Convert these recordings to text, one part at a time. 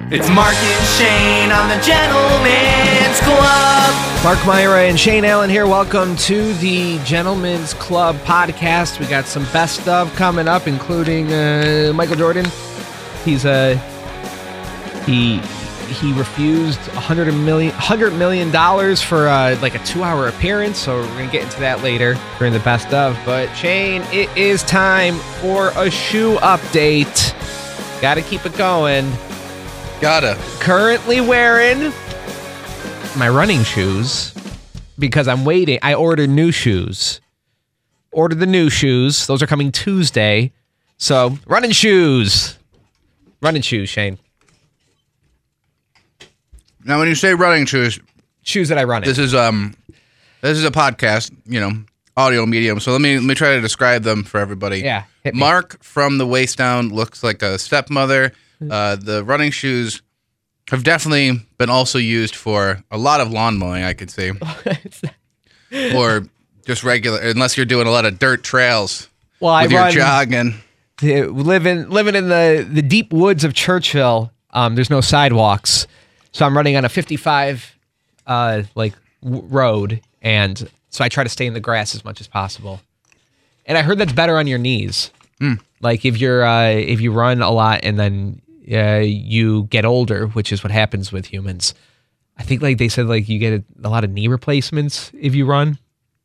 It's Mark and Shane on the Gentleman's Club. Mark Myra and Shane Allen here. Welcome to the Gentleman's Club podcast. We got some best of coming up, including uh, Michael Jordan. He's a uh, he he refused a hundred million hundred million dollars for uh, like a two hour appearance. So we're gonna get into that later during the best of. But Shane, it is time for a shoe update. Got to keep it going. Gotta. Currently wearing my running shoes because I'm waiting. I ordered new shoes. Ordered the new shoes. Those are coming Tuesday. So, running shoes. Running shoes, Shane. Now, when you say running shoes, Shoes that I run in. this is um, this is a podcast, you know, audio medium. So let me let me try to describe them for everybody. Yeah, hit me. Mark from the waist down looks like a stepmother. Uh, the running shoes have definitely been also used for a lot of lawn mowing. I could see, or just regular, unless you're doing a lot of dirt trails well, I run jogging. living living in the the deep woods of Churchville, Um, there's no sidewalks, so I'm running on a 55 uh like w- road, and so I try to stay in the grass as much as possible. And I heard that's better on your knees. Like if you're uh, if you run a lot and then uh, you get older, which is what happens with humans. I think like they said like you get a, a lot of knee replacements if you run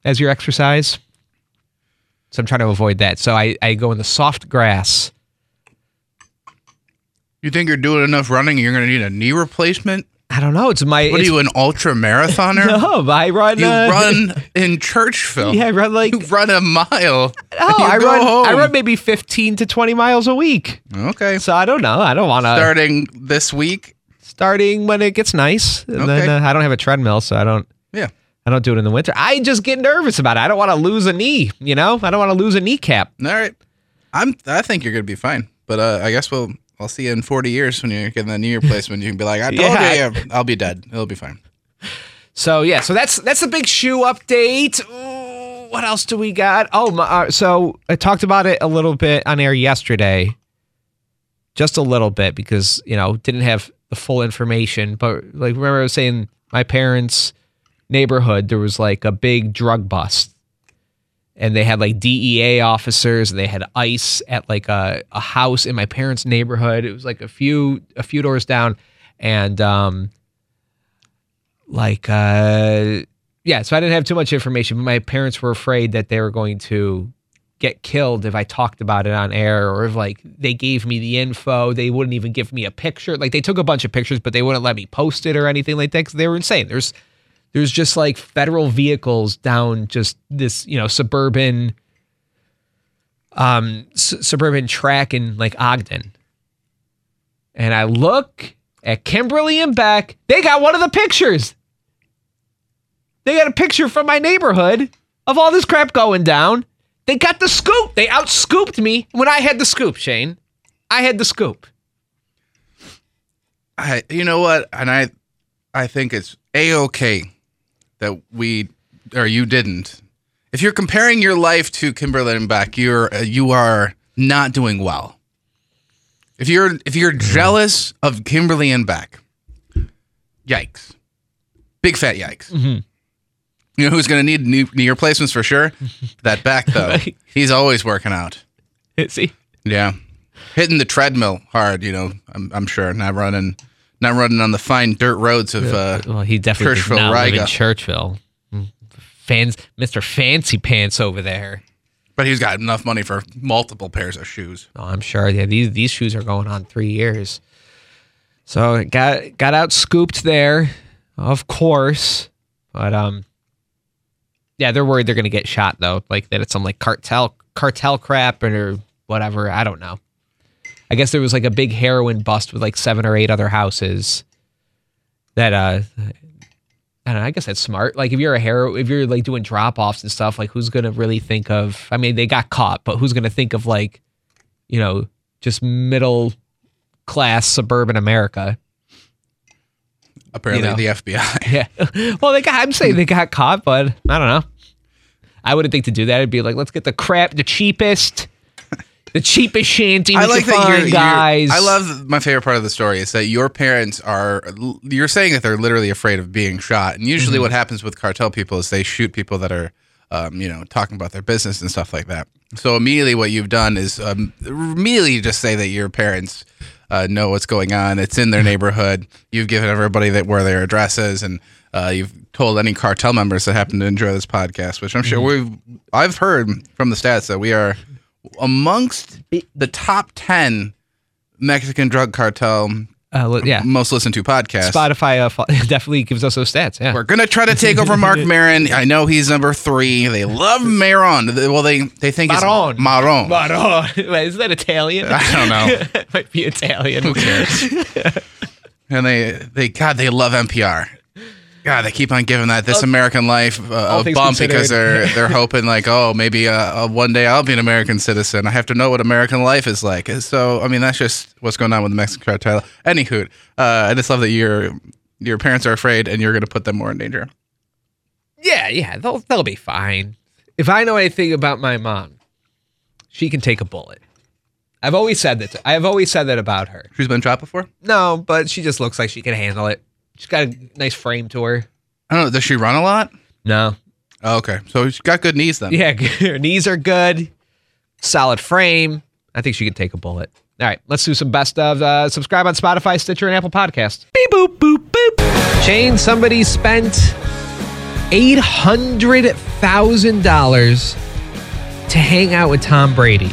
as your exercise. So I'm trying to avoid that. So I, I go in the soft grass. You think you're doing enough running? You're going to need a knee replacement? I don't know. It's my. What are you, an ultra marathoner? No, I run. You uh, run in Churchville. Yeah, I run like. You run a mile. Oh, I run. I run maybe 15 to 20 miles a week. Okay. So I don't know. I don't want to. Starting this week. starting when it gets nice. And then Okay. uh, I don't have a treadmill, so I don't. Yeah. I don't do it in the winter. I just get nervous about it. I don't want to lose a knee. You know, I don't want to lose a kneecap. All right. I'm. I think you're gonna be fine. But uh, I guess we'll. I'll see you in 40 years when you're getting that knee replacement. You can be like, I told Yeah. you, I'll be dead. It'll be fine. So yeah, so that's that's the big shoe update. Ooh, what else do we got? Oh, my, uh, so I talked about it a little bit on air yesterday, just a little bit because you know didn't have the full information. But like remember, I was saying my parents' neighborhood there was like a big drug bust, and they had like DEA officers and they had ICE at like a, a house in my parents' neighborhood. It was like a few a few doors down, and um like uh yeah so i didn't have too much information but my parents were afraid that they were going to get killed if i talked about it on air or if like they gave me the info. They wouldn't even give me a picture. Like they took a bunch of pictures but they wouldn't let me post it or anything like that because they were insane. There's there's just like federal vehicles down just this you know suburban um suburban track in like ogden and i look at kimberly and beck they got one of the pictures they got a picture from my neighborhood of all this crap going down. They got the scoop. They outscooped me when I had the scoop, Shane. I had the scoop. I. You know what? And I. I think it's a okay that we or you didn't. If you're comparing your life to Kimberly and Beck, you're uh, you are not doing well. If you're if you're jealous of Kimberly and Beck, yikes, big fat yikes. You know who's going to need knee, knee replacements for sure? That Beck though, he's always working out. See? Yeah, hitting the treadmill hard. You know, I'm, I'm sure not running, not running on the fine dirt roads of. Uh, Well, he definitely does Churchville, not live in Riga. Churchville. Mm. Fans, Mr. Fancy Pants over there. but he's got enough money for multiple pairs of shoes. Oh, I'm sure. Yeah, these these shoes are going on three years. So got got out scooped there, of course. But um, yeah, they're worried they're gonna get shot though, like that it's some like cartel cartel crap or whatever. I don't know. I guess there was like a big heroin bust with like seven or eight other houses. That uh, I don't know. I guess that's smart. Like if you're a hero, if you're like doing drop offs and stuff, like who's gonna really think of? I mean, they got caught, but who's gonna think of like, you know, just middle class suburban America? Apparently, You know. the FBI. Yeah. well, they got. I'm saying they got caught, but I don't know. I wouldn't think to do that. It'd be like, let's get the crap, the cheapest, the cheapest shanty I like that you're, you're- guys. I love my favorite part of the story is that your parents are. You're saying that they're literally afraid of being shot, and usually Mm-hmm. what happens with cartel people is they shoot people that are, um, you know, talking about their business and stuff like that. So immediately, what you've done is um, immediately just say that your parents uh, know what's going on. It's in their neighborhood. You've given everybody that where their address is, and uh, you've told any cartel members that happen to enjoy this podcast, which I'm sure Mm-hmm. we've. I've heard from the stats that we are amongst the top 10 Mexican drug cartel Uh, yeah. most listened to podcast. Spotify uh, definitely gives us those stats. Yeah. We're gonna try to take over Marc Maron. I know he's number three. They love Maron. Well, they they think Maron. it's Maron. Maron. Wait, is that Italian? I don't know. it might be Italian. Who cares? and they they God they love NPR. God, they keep on giving that This American Life uh, a things bump because they're they're hoping like oh maybe uh, uh, one day I'll be an American citizen. I have to know what American life is like. So I mean that's just what's going on with the Mexican cartel. Anywho, uh, I just love that your your parents are afraid and you're going to put them more in danger. Yeah, yeah, they'll they'll be fine. If I know anything about my mom, she can take a bullet. I've always said that. I have always said that about her. She's been shot before. No, but she just looks like she can handle it. She's got a nice frame to her. I don't know. Does she run a lot? No. Oh, okay, so she's got good knees then. Yeah, her knees are good. Solid frame. I think she could take a bullet. All right, let's do some best of. Uh, subscribe on Spotify, Stitcher, and Apple Podcast. Beep boop boop boop. Shane, somebody spent eight hundred thousand dollars to hang out with Tom Brady.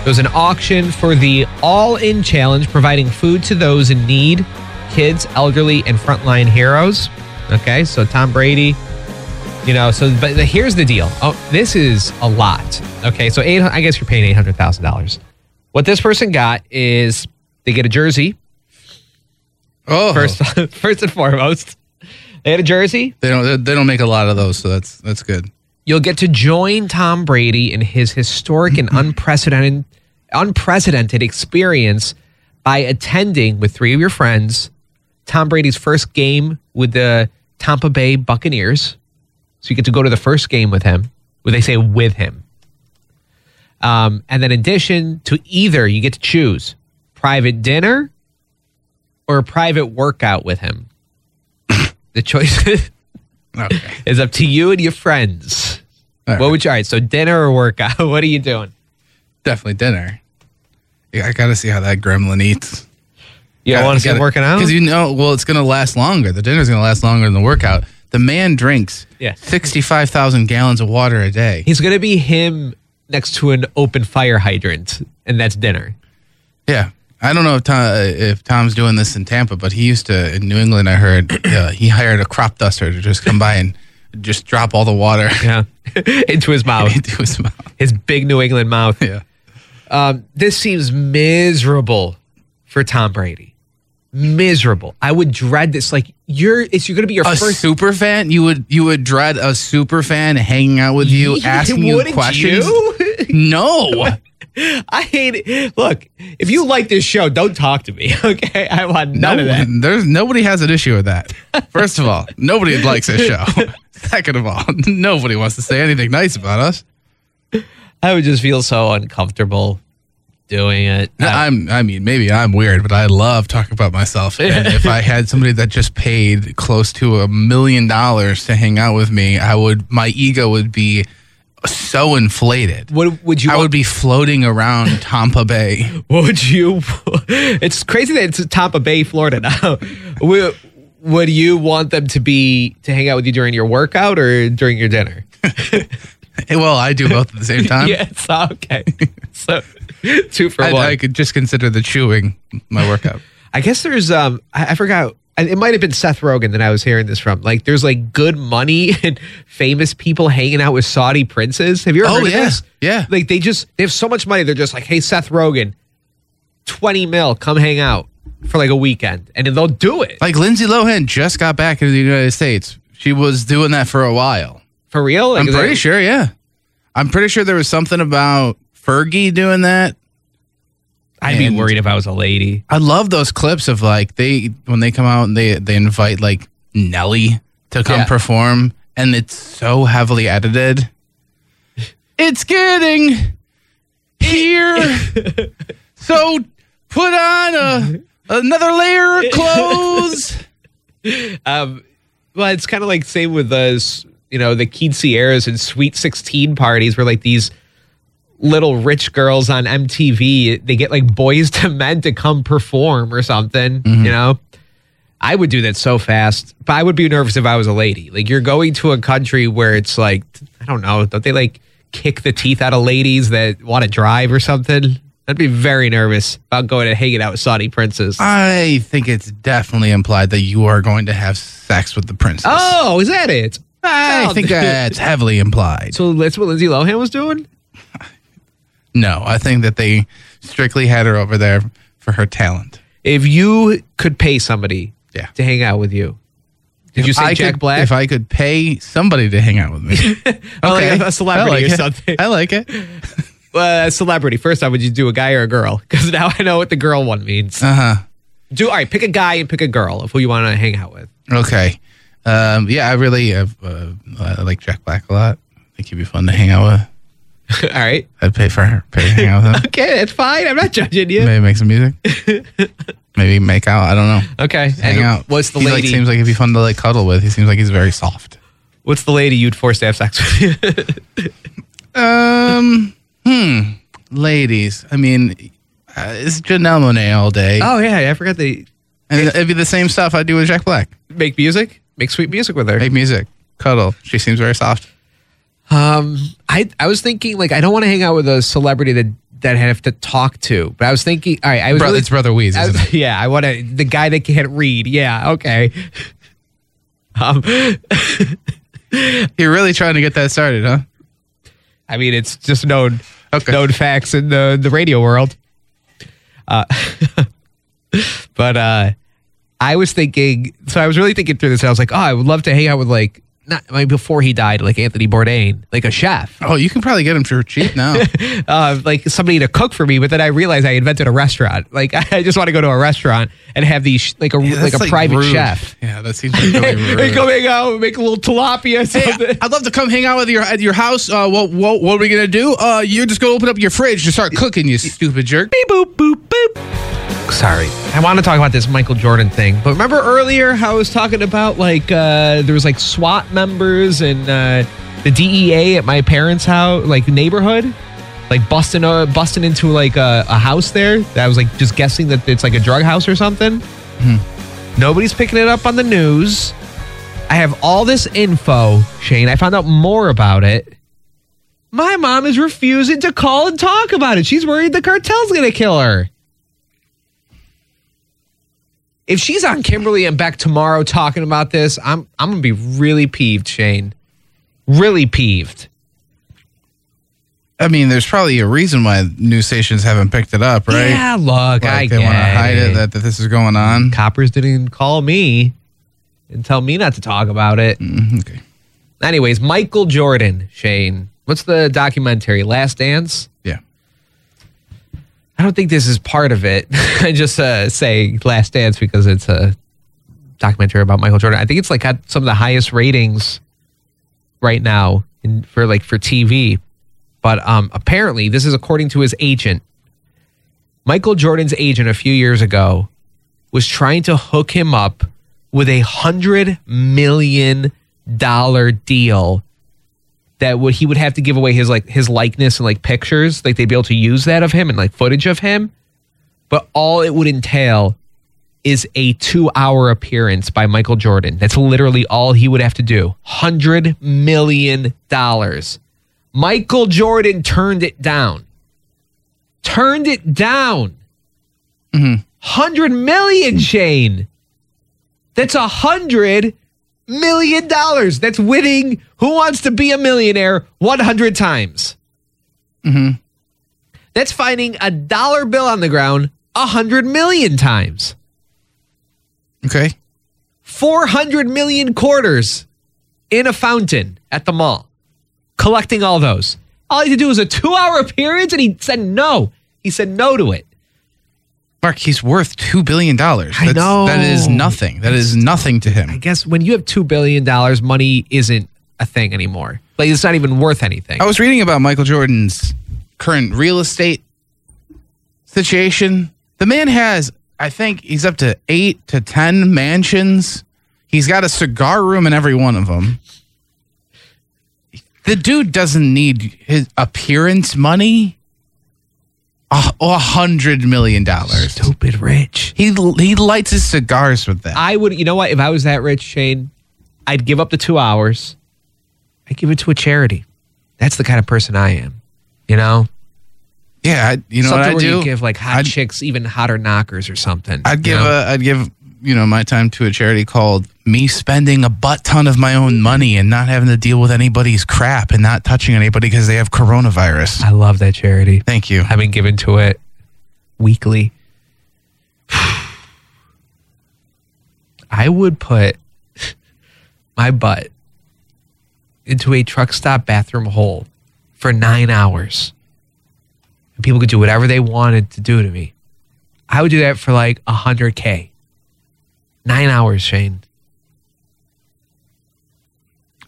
It was an auction for the All In Challenge, providing food to those in need, kids, elderly, and frontline heroes. Okay, so Tom Brady, you know, so but the, here's the deal. Oh, this is a lot. Okay, so eight. I guess you're paying eight hundred thousand dollars. What this person got is they get a jersey Oh, first, first and foremost. They had a jersey. they don't they don't make a lot of those, so that's that's good. You'll get to join Tom Brady in his historic and unprecedented unprecedented experience by attending with three of your friends Tom Brady's first game with the Tampa Bay Buccaneers. So you get to go to the first game with him. Where they say with him. Um, and then in addition to either, you get to choose private dinner or a private workout with him. the choice Okay. is up to you and your friends. All What right. would you? All right, so dinner or workout? What are you doing? Definitely dinner. Yeah, I got to see how that gremlin eats. You want to see him working out? Because you know, well, it's going to last longer. The dinner's going to last longer than the workout. The man drinks Yeah. 65,000 gallons of water a day. He's gonna be him next to an open fire hydrant, and that's dinner. Yeah. I don't know if, Tom, if Tom's doing this in Tampa, but he used to, in New England, I heard uh, he hired a crop duster to just come by and just drop all the water Yeah, into his mouth, into his mouth. his big New England mouth. Yeah. Um, this seems miserable for Tom Brady. Miserable. I would dread this. Like you're, it's you're gonna be your A first. super fan? You would you would dread a super fan hanging out with you, asking you questions? you? No. I hate it. Look, if you like this show, don't talk to me. Okay, I want none of that. There's nobody has an issue with that. First of all, nobody likes this show. Second of all, nobody wants to say anything nice about us. I would just feel so uncomfortable doing it. Uh, I'm I mean, maybe I'm weird, but I love talking about myself. And if I had somebody that just paid close to a million dollars to hang out with me, I would my ego would be so inflated. What would you? I would be floating around Tampa Bay. What would you? It's crazy that it's Tampa Bay, Florida now. would, would you want them to be to hang out with you during your workout or during your dinner? Well, I do both at the same time. it's okay. so two for I, one. I could just consider the chewing my workout. I guess there's um I, I forgot it might have been Seth Rogen that I was hearing this from. Like there's like good money and famous people hanging out with Saudi princes. Have you ever Oh, heard of yeah. this? Yeah. Like they just they have so much money. They're just like, hey Seth Rogen, twenty mil, come hang out for like a weekend, and then they'll do it Like Lindsay Lohan just got back into the United States. She was doing that for a while. for real. Like, I'm pretty sure, yeah. I'm pretty sure there was something about Fergie doing that. I'd be And- worried if I was a lady. I love those clips of like they when they come out and they they invite like Nelly to come Yeah. perform and it's so heavily edited. It's getting here. so put on a another layer of clothes. Um, well, it's kind of like same with those, you know, the quinceañeras and sweet sixteen parties, where like these little rich girls on MTV, they get like boys to men to come perform or something. Mm-hmm. You know, I would do that so fast, but I would be nervous if I was a lady. Like you're going to a country where it's like, I don't know, don't they like kick the teeth out of ladies that want to drive or something? I'd be very nervous about going and hanging out with Saudi princes. I think it's definitely implied that you are going to have sex with the princess. oh, is that it? I oh, think that's heavily implied. So that's what Lindsay Lohan was doing? No, I think that they strictly had her over there for her talent. If you could pay somebody Yeah. to hang out with you, did you say I Jack could, Black? If I could pay somebody to hang out with me, okay. like a celebrity I like or it. something. I like it. uh, celebrity. First off, would you do a guy or a girl? Because now I know what the girl one means. Uh huh. Do all right. Pick a guy and pick a girl of who you want to hang out with. Okay. Um, yeah, I really uh, uh, I like Jack Black a lot. I think he'd be fun to hang out with. all right. I'd pay for her, pay to hang out with him. Okay, that's fine. I'm not judging you. Maybe make some music. Maybe make out. I don't know. Okay. Hang and out. What's the he like lady? seems like he'd be fun to like cuddle with. He seems like he's very soft. what's the lady you'd force to have sex with? Um. Hmm. Ladies. I mean, uh, it's Janelle Monáe all day, oh yeah, I forgot they and it'd be the same stuff I do with Jack Black. make music. Make sweet music with her. Make music, cuddle. She seems very soft. Um, I I was thinking like I don't want to hang out with a celebrity that that I have to talk to, but I was thinking, all right, I was Bro, really, it's Brother Wease, I was- it? yeah, I want to the guy that can't read. Yeah, okay. Um, You're really trying to get that started, huh? I mean, it's just known Okay. known facts in the the radio world. Uh, but uh, I was thinking, so I was really thinking through this. And I was like, oh, I would love to hang out with like not I mean, before he died, like Anthony Bourdain, like a chef. Oh, you can probably get him for cheap now. uh, like somebody to cook for me, but then I realized I invented a restaurant. Like I just want to go to a restaurant and have these like a Yeah, like a private rude. chef. Yeah, that seems like really Hey, rude. go hang out, make a little tilapia. or Hey. I'd love to come hang out with your at your house. Uh, what what what are we gonna do? Uh, you're just gonna open up your fridge and start cooking, you stupid jerk. Beep, boop boop boop. Sorry, I want to talk about this Michael Jordan thing, but remember earlier how I was talking about like uh, there was like SWAT members and uh, the DEA at my parents' house, like neighborhood, like busting uh, busting into like a, a house there. That I was like just guessing that it's like a drug house or something. Hmm. Nobody's picking it up on the news. I have all this info, Shane. I found out more about it. My mom is refusing to call and talk about it. She's worried the cartel's going to kill her. If she's on Kimberly and Beck tomorrow talking about this, I'm I'm to be really peeved, Shane. Really peeved. I mean, there's probably a reason why news stations haven't picked it up, right? Yeah, look, I Like get they want to hide it. it that, that this is going on. Coppers didn't call me and tell me not to talk about it. Mhm, Okay. Anyways, Michael Jordan, Shane. What's the documentary? Last Dance? I don't think this is part of it. I just uh, say Last Dance because it's a documentary about Michael Jordan. I think it's like got some of the highest ratings right now in, for like for TV. But um, apparently, this is according to his agent. Michael Jordan's agent a few years ago was trying to hook him up with a hundred million dollar deal that would he would have to give away his like his likeness and like pictures. Like they'd be able to use that of him and like footage of him. But all it would entail is a two hour appearance by michael jordan. That's literally all he would have to do. Hundred million dollars. Michael jordan turned it down. Turned it down. Mm-hmm. Hundred million shane. That's a hundred million dollars. That's winning Who Wants to Be a Millionaire 100 times. Mhm. That's finding a dollar bill on the ground a hundred million times. Okay. 400 million quarters in a fountain at the mall, collecting all those. All he had to do was a two hour appearance and he said no. He said no to it. Mark, he's worth two billion dollars. I know. That is nothing. That is nothing to him. I guess when you have $2 billion, money isn't a thing anymore. Like it's not even worth anything. I was reading about Michael Jordan's current real estate situation. The man has, I think, he's up to eight to ten mansions. He's got a cigar room in every one of them. The dude doesn't need his appearance money. A hundred million dollars. Stupid rich. He he lights his cigars with that. I would, you know what? If I was that rich, Shane, I'd give up the two hours. I'd give it to a charity. That's the kind of person I am. You know, yeah, I, you know something what I do. give like hot I'd- chicks even hotter knockers or something. I'd you give know? a I'd give you know my time to a charity called me spending a butt ton of my own money and not having to deal with anybody's crap and not touching anybody because they have coronavirus. I love that charity. Thank you. I've been given to it weekly. I would put my butt into a truck stop bathroom hole for nine hours. And people could do whatever they wanted to do to me. I would do that for like a hundred K. Nine hours, Shane.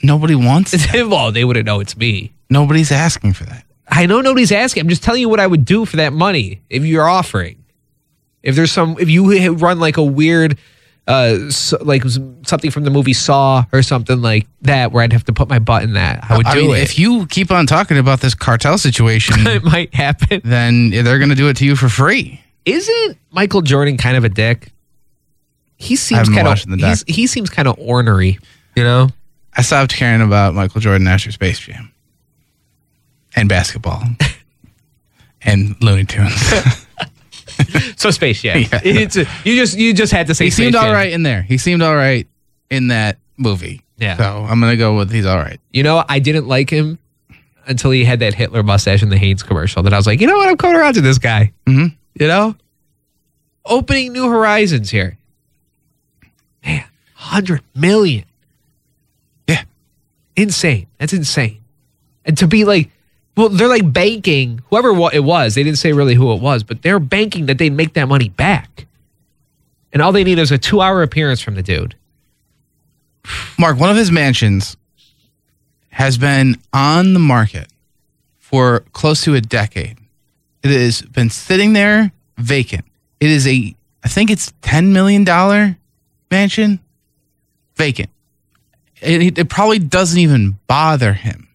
Nobody wants. it. well, they wouldn't know it's me. Nobody's asking for that. I know nobody's asking. I'm just telling you what I would do for that money if you're offering. If there's some, if you run like a weird, uh, so, like something from the movie Saw or something like that, where I'd have to put my butt in that, I would I do mean, it. if you keep on talking about this cartel situation, it might happen. then they're going to do it to you for free. Isn't Michael Jordan kind of a dick? He seems kind of he seems kind of ornery, you know. I stopped caring about Michael Jordan after Space Jam and basketball and Looney Tunes. So Space Jam. Yeah. It's a- you just you just had to say he Space seemed all Jam. right in there. He seemed all right in that movie. Yeah. So I'm gonna go with he's all right. You know, I didn't like him until he had that Hitler mustache in the Hanes commercial. That I was like, you know what? I'm coming around to this guy. Mhm. You know, opening new horizons here. Man, hundred million. Yeah. Insane. That's insane. And to be like, well, they're like banking whoever it was. They didn't say really who it was, but they're banking that they'd make that money back. And all they need is a two-hour appearance from the dude. Mark, one of his mansions has been on the market for close to a decade. It has been sitting there vacant. It is a, I think it's $10 million mansion vacant. It, it probably doesn't even bother him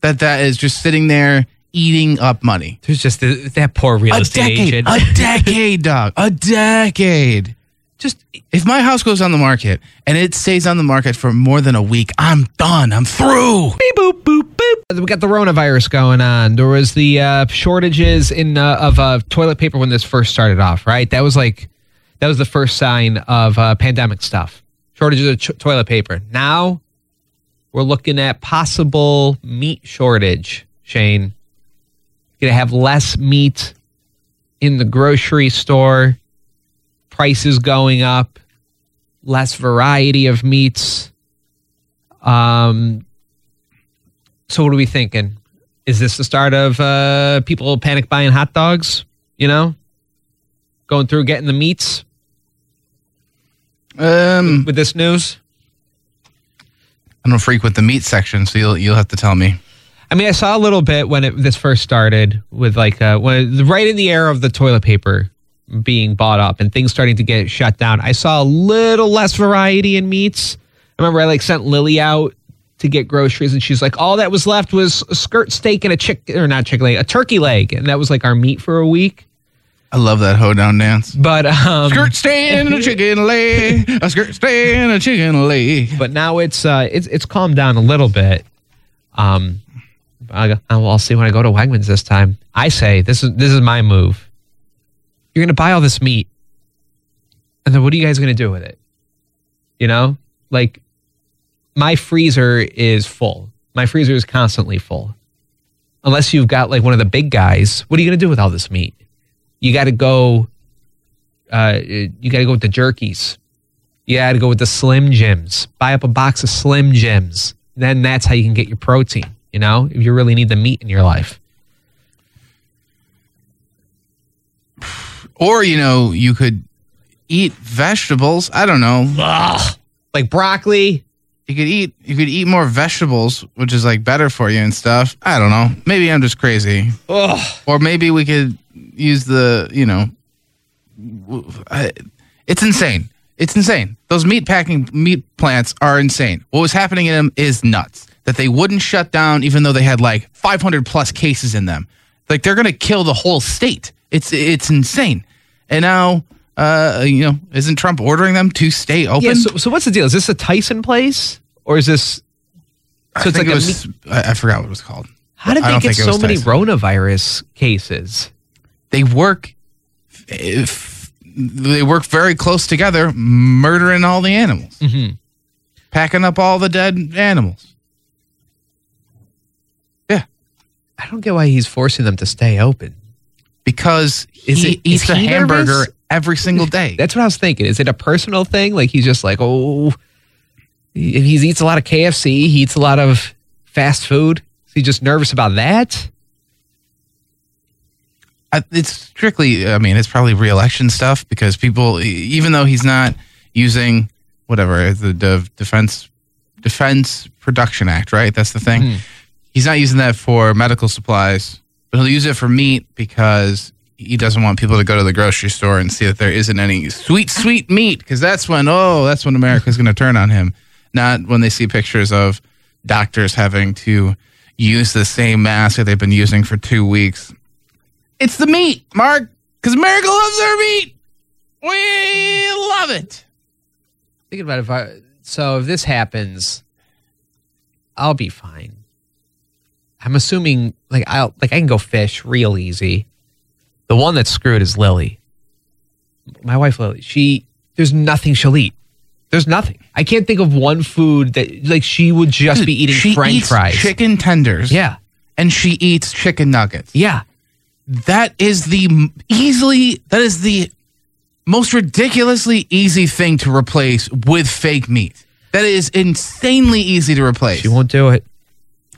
that that is just sitting there eating up money. There's just the, that poor real A estate decade, agent. a decade, dog, a decade. just If my house goes on the market and it stays on the market for more than a week, I'm done. I'm through. beep boop boop boop. We got the coronavirus going on. There was the uh, shortages in uh, of uh, toilet paper when this first started off. Right, that was like that was the first sign of uh, pandemic stuff. Shortages of ch- toilet paper. Now we're looking at possible meat shortage. Shane, gonna have less meat in the grocery store. Prices going up. Less variety of meats. Um, so what are we thinking? Is this the start of uh, people panic buying hot dogs? You know, going through getting the meats Um, with this news. I don't freak with the meat section, so you'll you'll have to tell me. I mean, I saw a little bit when it, this first started with like uh, when right in the era of the toilet paper being bought up and things starting to get shut down. I saw a little less variety in meats. I remember I like sent Lily out to get groceries, and she's like, all that was left was a skirt steak and a chick or not chicken leg, a turkey leg, and that was like our meat for a week. I love that hoedown dance. But um, Skirt stand a chicken leg, a skirt stand a chicken leg. but now it's uh it's it's calmed down a little bit. Um, I'll, I'll see when I go to Wegmans this time. I say this is this is my move. You're gonna buy all this meat, and then what are you guys gonna do with it? You know, like my freezer is full. My freezer is constantly full. Unless you've got like one of the big guys, what are you gonna do with all this meat? You got to go. Uh, you got to go with the jerkies. You got to go with the Slim Jims. Buy up a box of Slim Jims. Then that's how you can get your protein. You know, if you really need the meat in your life. Or you know, you could eat vegetables. I don't know. Like broccoli, you could eat you could eat more vegetables, which is like better for you and stuff. I don't know. Maybe I'm just crazy. Ugh. Or maybe we could use the, you know, I- it's insane. It's insane. Those meat packing meat plants are insane. What was happening in them is nuts. That they wouldn't shut down even though they had like 500 plus cases in them. Like they're going to kill the whole state. It's it's insane. And now uh you know, isn't Trump ordering them to stay open? Yeah. So, so what's the deal? Is this a Tyson place or is this? I it's think like it a was, I I forgot what it was called. How did they get so many coronavirus cases? they work if they work very close together murdering all the animals Mm-hmm. packing up all the dead animals yeah I don't get why he's forcing them to stay open. because Is he it- eats a hamburger nervous? Every single day That's what I was thinking. Is it a personal thing? Like he's just like, oh, he, he eats a lot of KFC. He eats a lot of fast food. Is he just nervous about that? I- it's strictly i mean it's probably re-election stuff because people even though he's not using whatever the, the defense defense production act right that's the thing Mhm. he's not using that for medical supplies but he'll use it for meat because he doesn't want people to go to the grocery store and see that there isn't any sweet sweet meat because that's when oh that's when america's going to turn on him not when they see pictures of doctors having to use the same mask that they've been using for two weeks it's the meat, Mark, because America loves our meat. We love it. Thinking about it, if I, so if this happens, I'll be fine. I'm assuming like I'll like I can go fish real easy. The one that's screwed is Lily. My wife Lily. She there's nothing she'll eat. There's nothing. I can't think of one food that like she would just be eating she French eats fries. chicken tenders. Yeah, and she eats chicken nuggets. yeah. That is the easily that is the most ridiculously easy thing to replace with fake meat. That is insanely easy to replace. She won't do it.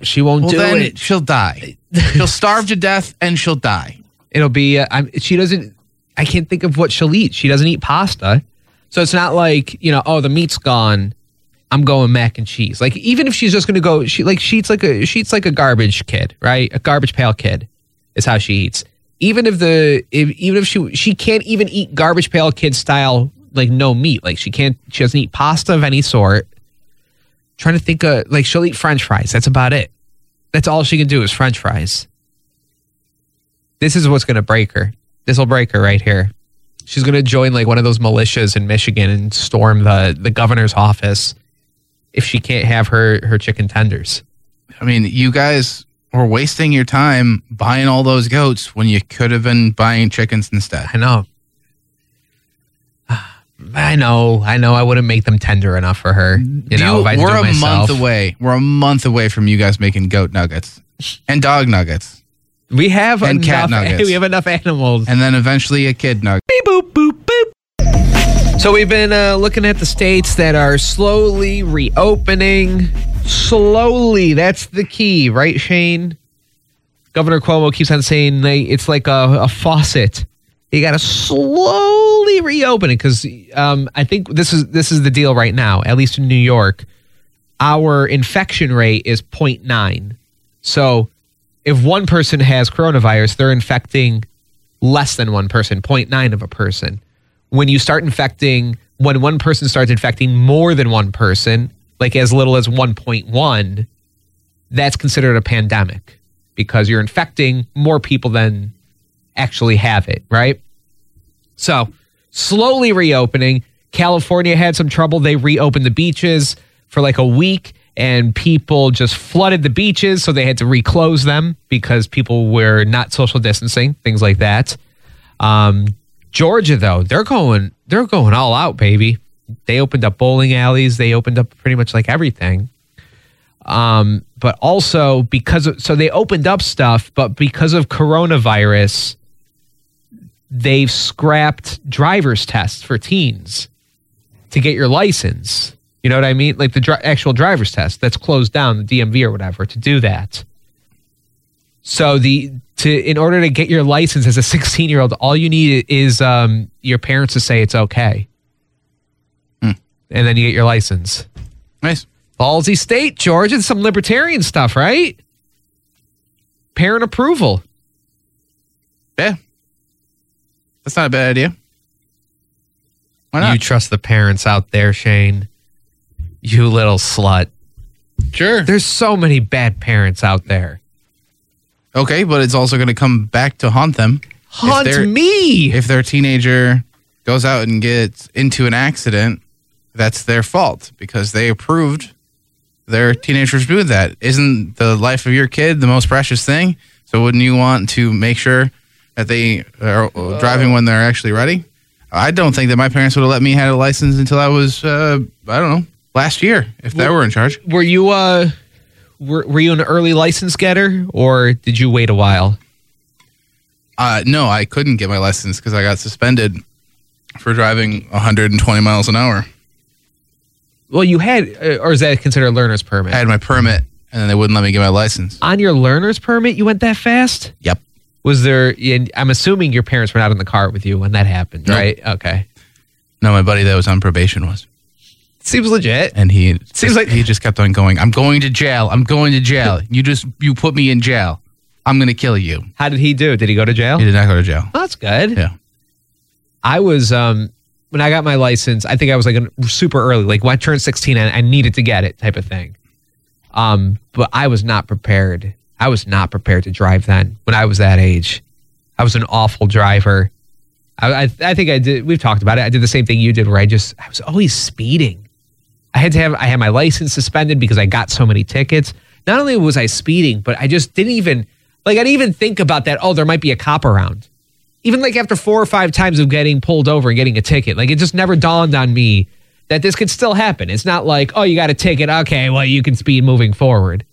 She won't well, do then it. she'll die. she'll starve to death and she'll die. It'll be. Uh, she doesn't. I can't think of what she'll eat. She doesn't eat pasta, so it's not like you know. Oh, the meat's gone. I'm going mac and cheese. Like even if she's just gonna go, she like she eats like a she eats like a garbage kid, right? A garbage pail kid is how she eats. Even if the if, even if she she can't even eat garbage pail kid style like no meat. Like she can't. She doesn't eat pasta of any sort. trying to think of like she'll eat French fries. That's about it. That's all she can do is French fries. This is what's going to break her. This will break her right here. She's going to join like one of those militias in Michigan and storm the the governor's office if she can't have her her chicken tenders. I mean, you guys were wasting your time buying all those goats when you could have been buying chickens instead. I know. I know. I know. I wouldn't make them tender enough for her. You know, You- if I we're a myself. month away. We're a month away from you guys making goat nuggets and dog nuggets, We have And cat enough. nuggets. We have enough animals. and then eventually a kid nugget. Beep, boop, boop, boop. So we've been uh, looking at the states that are slowly reopening. Slowly, that's the key, right, Shane? Governor Cuomo keeps on saying they, it's like a, a faucet. You got to slowly reopen it because um, I think this is this is the deal right now. At least in New York, our infection rate is 0.9. So if one person has coronavirus, they're infecting less than one person, 0.9 of a person. When you start infecting, when one person starts infecting more than one person, like as little as 1.1, that's considered a pandemic because you're infecting more people than actually have it, right? So, slowly reopening. California had some trouble. They reopened the beaches for like a week and people just flooded the beaches. So they had to reclose them because people were not social distancing, things like that. Um, Georgia, though, they're going, they're going all out, baby. They opened up bowling alleys. They opened up pretty much like everything. Um, but also because of, so they opened up stuff, but because of coronavirus, they've scrapped driver's tests for teens to get your license. You know what I mean? Like the dri- actual driver's test that's closed down, the DMV or whatever, to do that. So the to in order to get your license as a 16 year old, all you need is um, your parents to say it's okay, and then you get your license. Nice. Ballsy state, Georgia. and some libertarian stuff, right? Parent approval. Yeah. That's not a bad idea. Why not? You trust the parents out there, Shane. You little slut. sure. There's so many bad parents out there. Okay, but it's also going to come back to haunt them. Hunt they're- me. If their teenager goes out and gets into an accident, that's their fault because they approved their teenagers do that. Isn't the life of your kid the most precious thing? So wouldn't you want to make sure that they are driving when they're actually ready? I don't think that my parents would have let me have a license until I was, uh, I don't know, last year if they were in charge. were you uh were, were you an early license getter or did you wait a while? Uh, no, I couldn't get my license because I got suspended for driving 120 miles an hour. Well, you had uh, or is that considered a learner's permit? I had my permit, and then they wouldn't let me get my license. On your learner's permit, you went that fast? Yep. Was there and I'm assuming your parents were not in the car with you when that happened, Nope. right? Okay. No, my buddy that was on probation was, Seems legit. and he Seems like- he just kept on going. I'm going to jail. I'm going to jail. You just you put me in jail. I'm gonna kill you. How did he do? Did he go to jail? He did not go to jail. Oh, that's good. Yeah. I was um when I got my license, I think I was like super early, like when I turned 16 and I needed to get it type of thing. Um, but I was not prepared. I was not prepared to drive then when I was that age. I was an awful driver. I, I, I think I did. We've talked about it. I did the same thing you did, where I just I was always speeding. I had to have I had my license suspended because I got so many tickets. Not only was I speeding, but I just didn't even like I didn't even think about that. Oh, there might be a cop around even like after four or five times of getting pulled over and getting a ticket, like it just never dawned on me that this could still happen. It's not like, oh, you got a ticket. Okay, well, you can speed moving forward.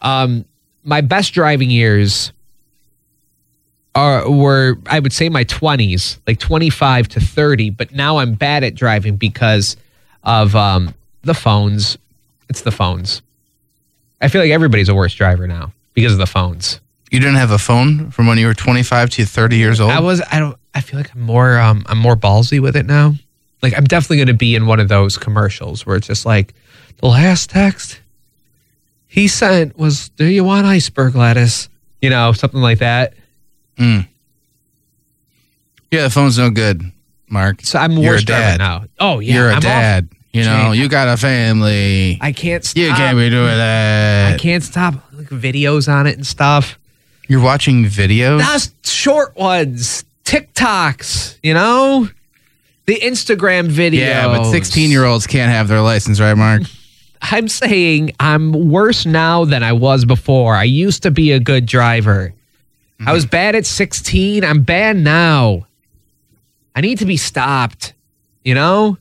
Um, my best driving years are were I would say my twenties, like twenty five to thirty. But now I'm bad at driving because of um, the phones. It's the phones. I feel like everybody's a worse driver now because of the phones. You didn't have a phone from when you were 25 to 30 years old. I was I don't I feel like I'm more um I'm more ballsy with it now. Like I'm definitely going to be in one of those commercials where it's just like the last text he sent was do you want iceberg lettuce? You know, something like that. yeah, the phone's no good, Mark. So I'm You're worse a dad. now. Oh yeah, You're a I'm off. You know, you got a family. I can't stop. you can't be doing that. I can't stop like videos on it and stuff. You're watching videos. That's short ones, TikToks, you know? The Instagram videos. yeah, but 16 year olds can't have their license, right, Mark? I'm saying I'm worse now than I was before. I used to be a good driver. Mm-hmm. I was bad at 16. I'm bad now. I need to be stopped. You know?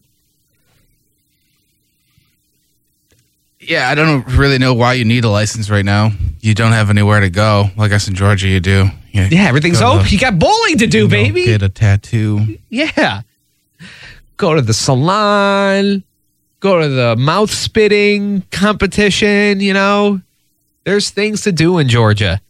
Yeah, I don't really know why you need a license right now. You don't have anywhere to go. Well, I in Georgia you do. You Yeah, everything's to- open. You got bowling to do, you know, baby. Get a tattoo. Yeah. Go to the salon, go to the mouth spitting competition, you know? There's things to do in Georgia.